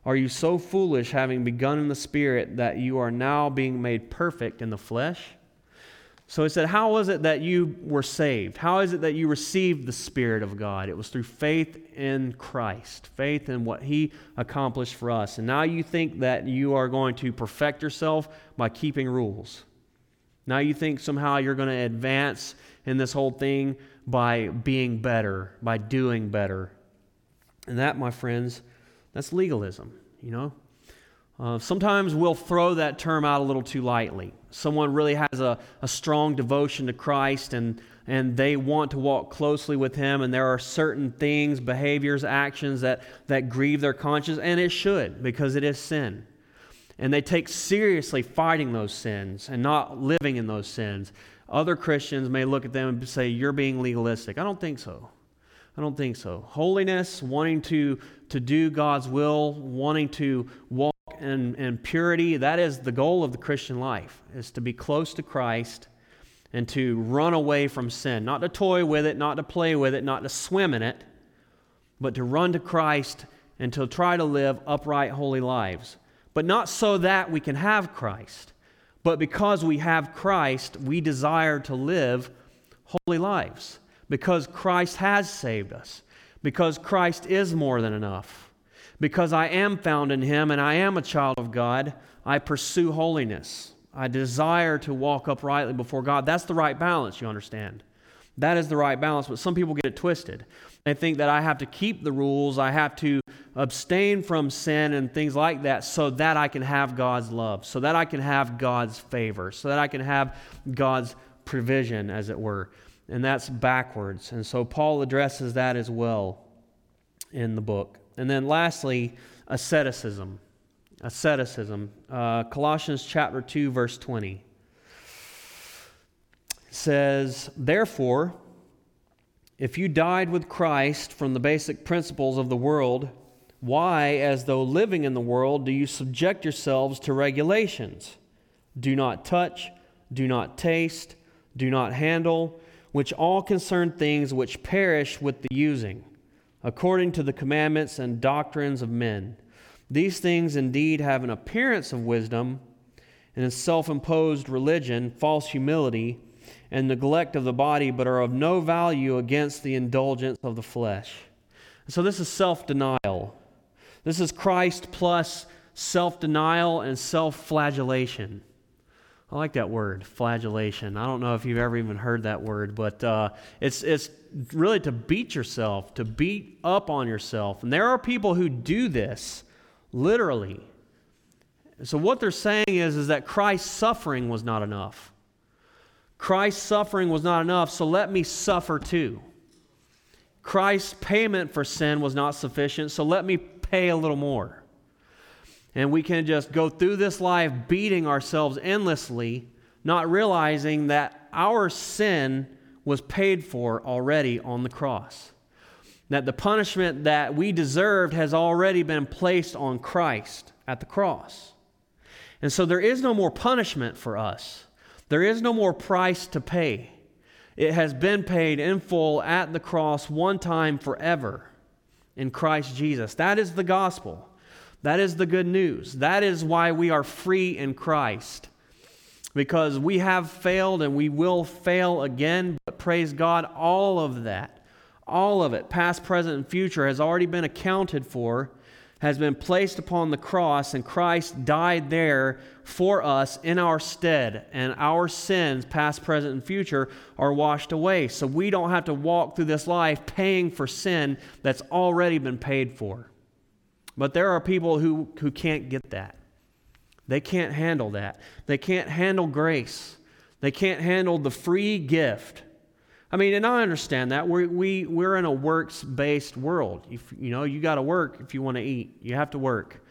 Are you so foolish, having begun in the Spirit, that you are now being made perfect in the flesh? So he said, How was it that you were saved? How is it that you received the Spirit of God? It was through faith in Christ, faith in what he accomplished for us. And now you think that you are going to perfect yourself by keeping rules. Now you think somehow you're going to advance in this whole thing by being better, by doing better. And that, my friends, that's legalism, you know? Uh, sometimes we'll throw that term out a little too lightly. Someone really has a, a strong devotion to Christ and, and they want to walk closely with Him, and there are certain things, behaviors, actions that, that grieve their conscience, and it should because it is sin. And they take seriously fighting those sins and not living in those sins. Other Christians may look at them and say, You're being legalistic. I don't think so. I don't think so. Holiness, wanting to, to do God's will, wanting to walk and, and purity, that is the goal of the Christian life, is to be close to Christ and to run away from sin. Not to toy with it, not to play with it, not to swim in it, but to run to Christ and to try to live upright, holy lives. But not so that we can have Christ, but because we have Christ, we desire to live holy lives. Because Christ has saved us. Because Christ is more than enough. Because I am found in Him and I am a child of God, I pursue holiness. I desire to walk uprightly before God. That's the right balance, you understand. That is the right balance, but some people get it twisted. They think that I have to keep the rules, I have to abstain from sin and things like that so that I can have God's love, so that I can have God's favor, so that I can have God's provision, as it were. And that's backwards. And so Paul addresses that as well in the book. And then lastly, asceticism. Asceticism. Uh, Colossians chapter 2, verse 20 says, Therefore, if you died with Christ from the basic principles of the world, why, as though living in the world, do you subject yourselves to regulations? Do not touch, do not taste, do not handle which all concern things which perish with the using, according to the commandments and doctrines of men. These things indeed have an appearance of wisdom and a self imposed religion, false humility, and neglect of the body, but are of no value against the indulgence of the flesh. So, this is self denial. This is Christ plus self denial and self flagellation. I like that word, flagellation. I don't know if you've ever even heard that word, but uh, it's, it's really to beat yourself, to beat up on yourself. And there are people who do this literally. So, what they're saying is, is that Christ's suffering was not enough. Christ's suffering was not enough, so let me suffer too. Christ's payment for sin was not sufficient, so let me pay a little more and we can just go through this life beating ourselves endlessly, not realizing that our sin was paid for already on the cross. That the punishment that we deserved has already been placed on Christ at the cross. And so there is no more punishment for us, there is no more price to pay. It has been paid in full at the cross one time forever in Christ Jesus. That is the gospel. That is the good news. That is why we are free in Christ. Because we have failed and we will fail again, but praise God, all of that, all of it, past, present, and future, has already been accounted for, has been placed upon the cross, and Christ died there for us in our stead. And our sins, past, present, and future, are washed away. So we don't have to walk through this life paying for sin that's already been paid for. But there are people who, who can't get that. They can't handle that. They can't handle grace. They can't handle the free gift. I mean, and I understand that. We're, we, we're in a works based world. If, you know, you got to work if you want to eat, you have to work.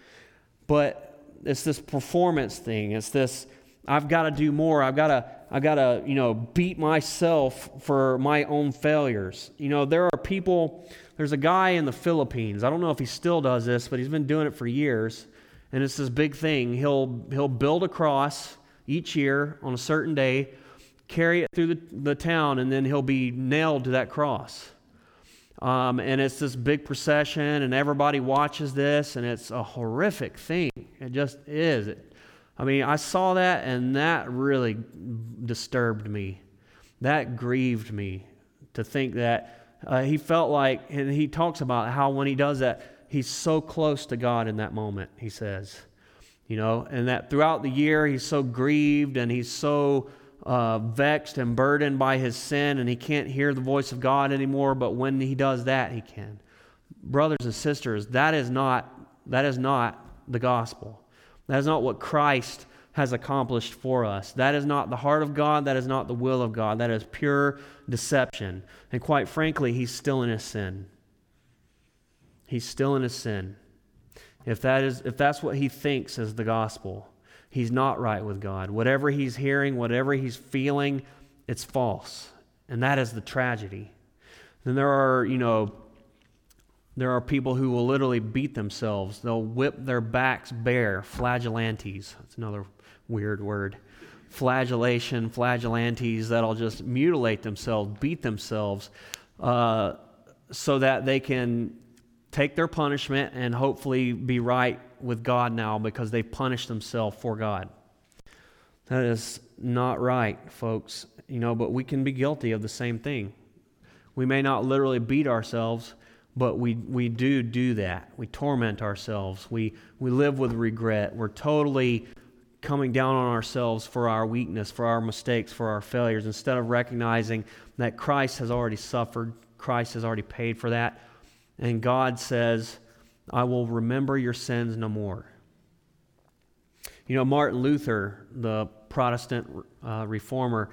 But it's this performance thing. It's this, I've got to do more. I've got to, I've got to, you know, beat myself for my own failures. You know, there are people there's a guy in the Philippines. I don't know if he still does this, but he's been doing it for years. And it's this big thing. He'll, he'll build a cross each year on a certain day, carry it through the, the town, and then he'll be nailed to that cross. Um, and it's this big procession, and everybody watches this, and it's a horrific thing. It just is. I mean, I saw that, and that really disturbed me. That grieved me to think that uh, he felt like, and he talks about how when he does that, he's so close to God in that moment, he says. You know, and that throughout the year, he's so grieved and he's so uh, vexed and burdened by his sin, and he can't hear the voice of God anymore. But when he does that, he can. Brothers and sisters, that is not, that is not the gospel. That is not what Christ has accomplished for us. That is not the heart of God. That is not the will of God. That is pure deception. And quite frankly, he's still in his sin. He's still in his sin. If, that is, if that's what he thinks is the gospel, he's not right with God. Whatever he's hearing, whatever he's feeling, it's false. And that is the tragedy. Then there are, you know, there are people who will literally beat themselves. They'll whip their backs bare, flagellantes. That's another weird word. Flagellation, flagellantes that'll just mutilate themselves, beat themselves, uh, so that they can take their punishment and hopefully be right with God now because they punished themselves for God. That is not right, folks. You know, but we can be guilty of the same thing. We may not literally beat ourselves, but we, we do do that. We torment ourselves. We, we live with regret. We're totally coming down on ourselves for our weakness, for our mistakes, for our failures, instead of recognizing that Christ has already suffered, Christ has already paid for that. And God says, I will remember your sins no more. You know, Martin Luther, the Protestant uh, reformer,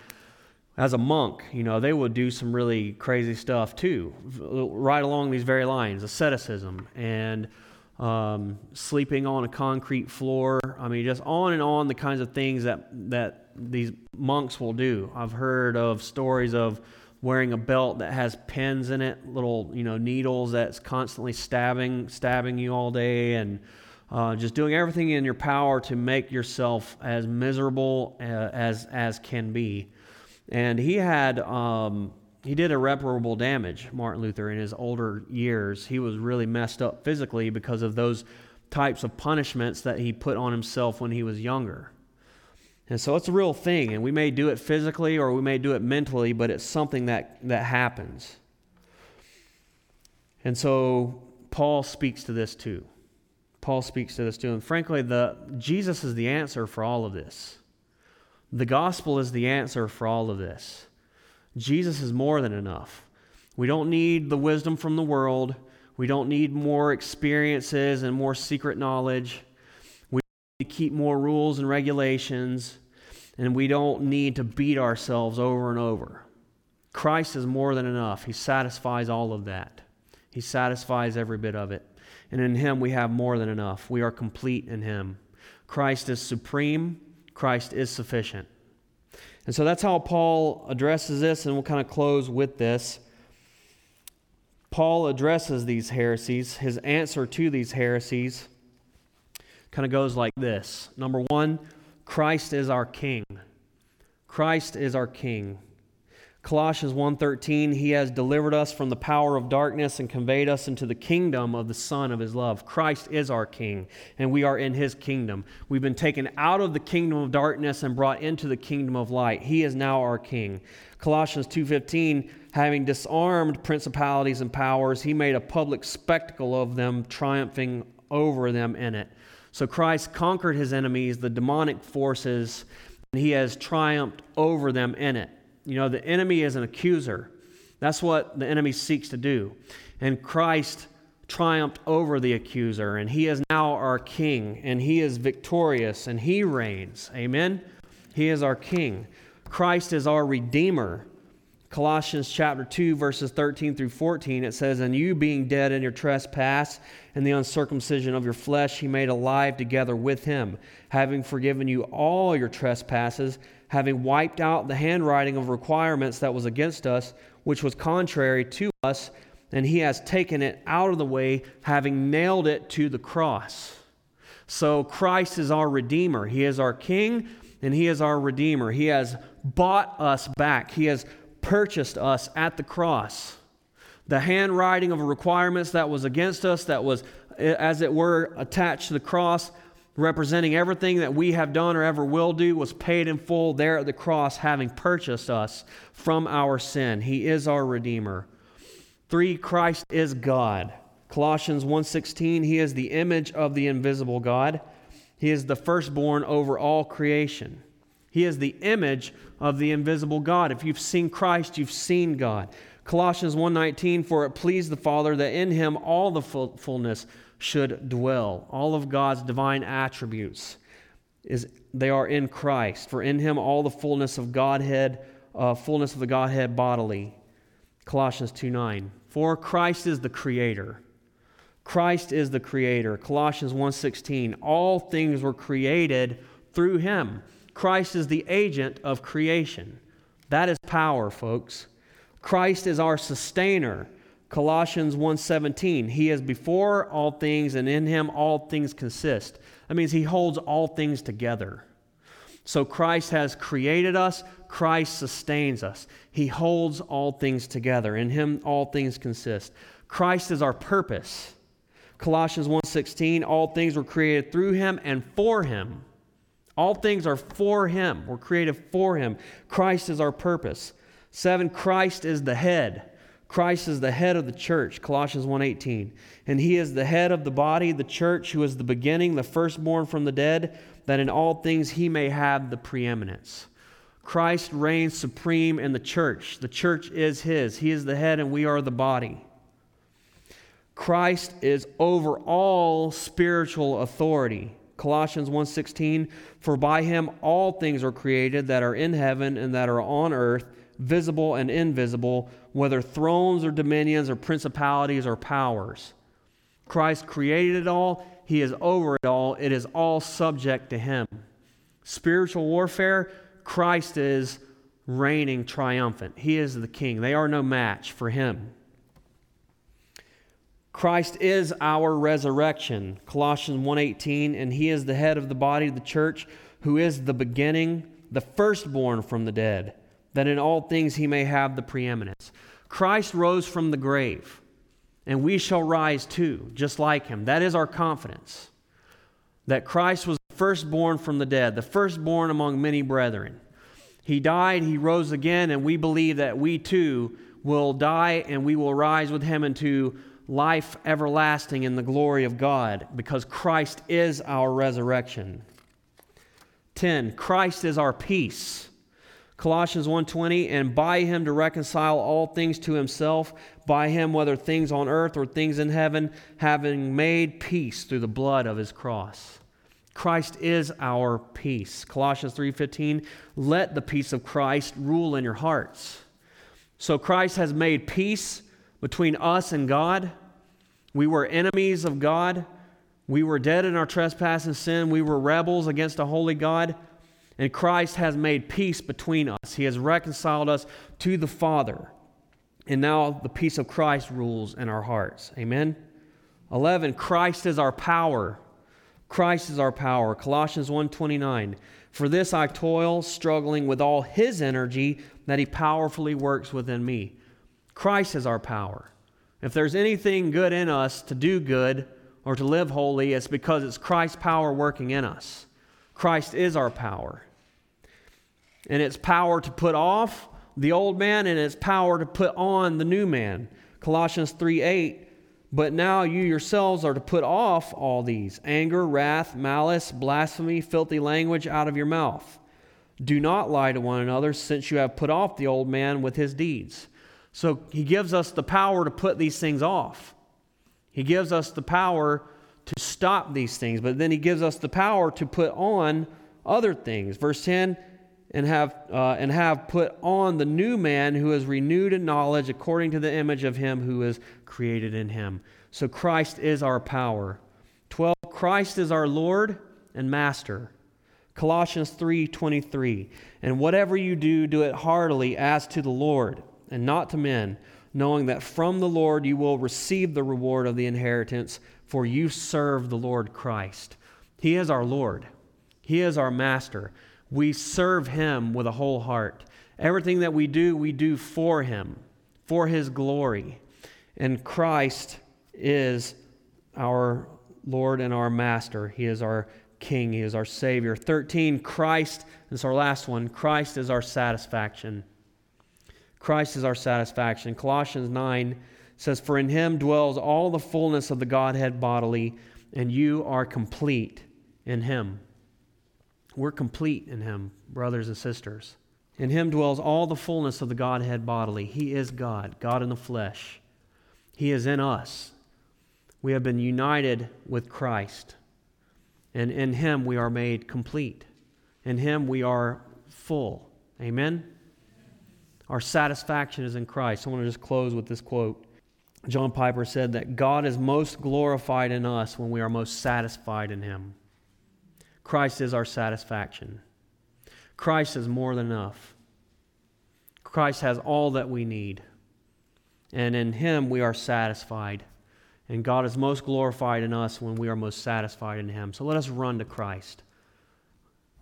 as a monk, you know, they would do some really crazy stuff too, right along these very lines asceticism and um, sleeping on a concrete floor. I mean, just on and on the kinds of things that, that these monks will do. I've heard of stories of wearing a belt that has pins in it, little, you know, needles that's constantly stabbing, stabbing you all day, and uh, just doing everything in your power to make yourself as miserable uh, as, as can be. And he had um, he did irreparable damage, Martin Luther, in his older years. He was really messed up physically because of those types of punishments that he put on himself when he was younger. And so it's a real thing, and we may do it physically or we may do it mentally, but it's something that, that happens. And so Paul speaks to this too. Paul speaks to this too. And frankly, the, Jesus is the answer for all of this. The gospel is the answer for all of this. Jesus is more than enough. We don't need the wisdom from the world. We don't need more experiences and more secret knowledge. We need to keep more rules and regulations. And we don't need to beat ourselves over and over. Christ is more than enough. He satisfies all of that, He satisfies every bit of it. And in Him, we have more than enough. We are complete in Him. Christ is supreme, Christ is sufficient. And so that's how Paul addresses this, and we'll kind of close with this. Paul addresses these heresies. His answer to these heresies kind of goes like this Number one, Christ is our King. Christ is our King. Colossians 1:13 He has delivered us from the power of darkness and conveyed us into the kingdom of the son of his love. Christ is our king and we are in his kingdom. We've been taken out of the kingdom of darkness and brought into the kingdom of light. He is now our king. Colossians 2:15 having disarmed principalities and powers, he made a public spectacle of them, triumphing over them in it. So Christ conquered his enemies, the demonic forces, and he has triumphed over them in it. You know, the enemy is an accuser. That's what the enemy seeks to do. And Christ triumphed over the accuser, and he is now our king, and he is victorious, and he reigns. Amen? He is our king. Christ is our redeemer. Colossians chapter 2, verses 13 through 14, it says, And you being dead in your trespass and the uncircumcision of your flesh, he made alive together with him, having forgiven you all your trespasses having wiped out the handwriting of requirements that was against us, which was contrary to us, and he has taken it out of the way, having nailed it to the cross. So Christ is our Redeemer. He is our King, and He is our Redeemer. He has bought us back, He has purchased us at the cross. The handwriting of requirements that was against us, that was, as it were, attached to the cross, representing everything that we have done or ever will do, was paid in full there at the cross, having purchased us from our sin. He is our Redeemer. Three, Christ is God. Colossians 1:16, he is the image of the invisible God. He is the firstborn over all creation. He is the image of the invisible God. If you've seen Christ, you've seen God. Colossians 1:19 for it pleased the Father that in him all the fullness should dwell. All of God's divine attributes is they are in Christ. For in him all the fullness of Godhead, uh, fullness of the Godhead bodily. Colossians 2 9. For Christ is the creator. Christ is the creator. Colossians 1:16. All things were created through him. Christ is the agent of creation. That is power, folks. Christ is our sustainer. Colossians 1:17, he is before all things and in him all things consist. That means he holds all things together. So Christ has created us, Christ sustains us. He holds all things together. In him all things consist. Christ is our purpose. Colossians 1:16, all things were created through him and for him. All things are for him. We're created for him. Christ is our purpose. 7 Christ is the head. Christ is the head of the church, Colossians 1:18. And he is the head of the body, the church, who is the beginning, the firstborn from the dead, that in all things he may have the preeminence. Christ reigns supreme in the church. The church is his. He is the head and we are the body. Christ is over all spiritual authority. Colossians 1:16 For by him all things are created that are in heaven and that are on earth visible and invisible, whether thrones or dominions or principalities or powers. Christ created it all, He is over it all, it is all subject to Him. Spiritual warfare, Christ is reigning triumphant. He is the king. They are no match for Him. Christ is our resurrection. Colossians 1:18 and he is the head of the body of the church who is the beginning, the firstborn from the dead that in all things he may have the preeminence. Christ rose from the grave, and we shall rise too, just like him. That is our confidence. That Christ was the firstborn from the dead, the firstborn among many brethren. He died, he rose again, and we believe that we too will die and we will rise with him into life everlasting in the glory of God because Christ is our resurrection. 10 Christ is our peace. Colossians 1:20 and by him to reconcile all things to himself by him whether things on earth or things in heaven having made peace through the blood of his cross. Christ is our peace. Colossians 3:15 let the peace of Christ rule in your hearts. So Christ has made peace between us and God. We were enemies of God. We were dead in our trespass and sin. We were rebels against a holy God. And Christ has made peace between us. He has reconciled us to the Father. And now the peace of Christ rules in our hearts. Amen. 11 Christ is our power. Christ is our power. Colossians 1:29 For this I toil struggling with all his energy that he powerfully works within me. Christ is our power. If there's anything good in us to do good or to live holy, it's because it's Christ's power working in us. Christ is our power and its power to put off the old man and its power to put on the new man. Colossians 3 8. But now you yourselves are to put off all these anger, wrath, malice, blasphemy, filthy language out of your mouth. Do not lie to one another, since you have put off the old man with his deeds. So he gives us the power to put these things off. He gives us the power to stop these things, but then he gives us the power to put on other things. Verse 10 and have, uh, and have put on the new man who is renewed in knowledge according to the image of him who is created in him. So Christ is our power. 12 Christ is our Lord and master. Colossians 3:23 And whatever you do do it heartily as to the Lord and not to men knowing that from the Lord you will receive the reward of the inheritance for you serve the Lord Christ. He is our Lord. He is our master. We serve Him with a whole heart. Everything that we do, we do for Him, for His glory. And Christ is our Lord and our Master. He is our King. He is our Savior. 13, Christ, this is our last one. Christ is our satisfaction. Christ is our satisfaction. Colossians 9 says, For in him dwells all the fullness of the Godhead bodily, and you are complete in him. We're complete in Him, brothers and sisters. In Him dwells all the fullness of the Godhead bodily. He is God, God in the flesh. He is in us. We have been united with Christ. And in Him we are made complete. In Him we are full. Amen? Our satisfaction is in Christ. I want to just close with this quote. John Piper said that God is most glorified in us when we are most satisfied in Him. Christ is our satisfaction. Christ is more than enough. Christ has all that we need. And in Him we are satisfied. And God is most glorified in us when we are most satisfied in Him. So let us run to Christ.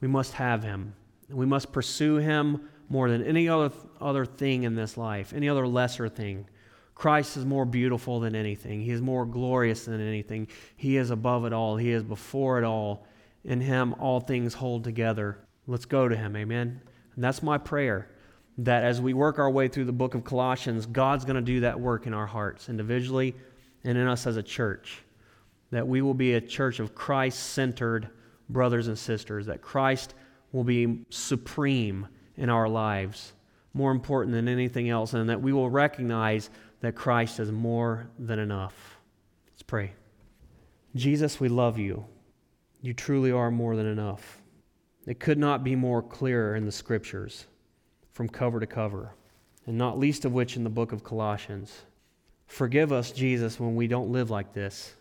We must have Him. We must pursue Him more than any other, other thing in this life, any other lesser thing. Christ is more beautiful than anything. He is more glorious than anything. He is above it all. He is before it all. In him, all things hold together. Let's go to him. Amen. And that's my prayer that as we work our way through the book of Colossians, God's going to do that work in our hearts individually and in us as a church. That we will be a church of Christ centered brothers and sisters, that Christ will be supreme in our lives, more important than anything else, and that we will recognize that Christ is more than enough. Let's pray. Jesus, we love you. You truly are more than enough. It could not be more clear in the scriptures from cover to cover, and not least of which in the book of Colossians. Forgive us, Jesus, when we don't live like this.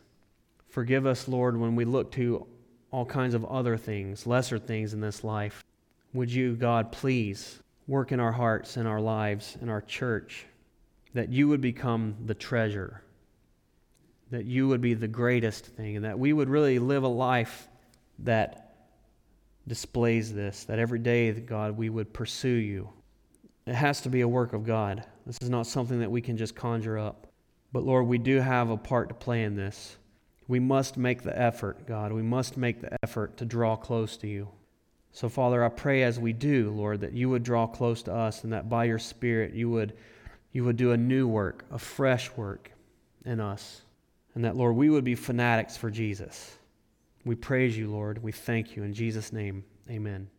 Forgive us, Lord, when we look to all kinds of other things, lesser things in this life. Would you, God, please work in our hearts and our lives and our church that you would become the treasure that you would be the greatest thing and that we would really live a life that displays this, that every day, God, we would pursue you It has to be a work of God. This is not something that we can just conjure up. But Lord, we do have a part to play in this. We must make the effort, God. We must make the effort to draw close to you. So, Father, I pray as we do, Lord, that you would draw close to us and that by your Spirit you would, you would do a new work, a fresh work in us. And that, Lord, we would be fanatics for Jesus. We praise you, Lord. We thank you. In Jesus' name, amen.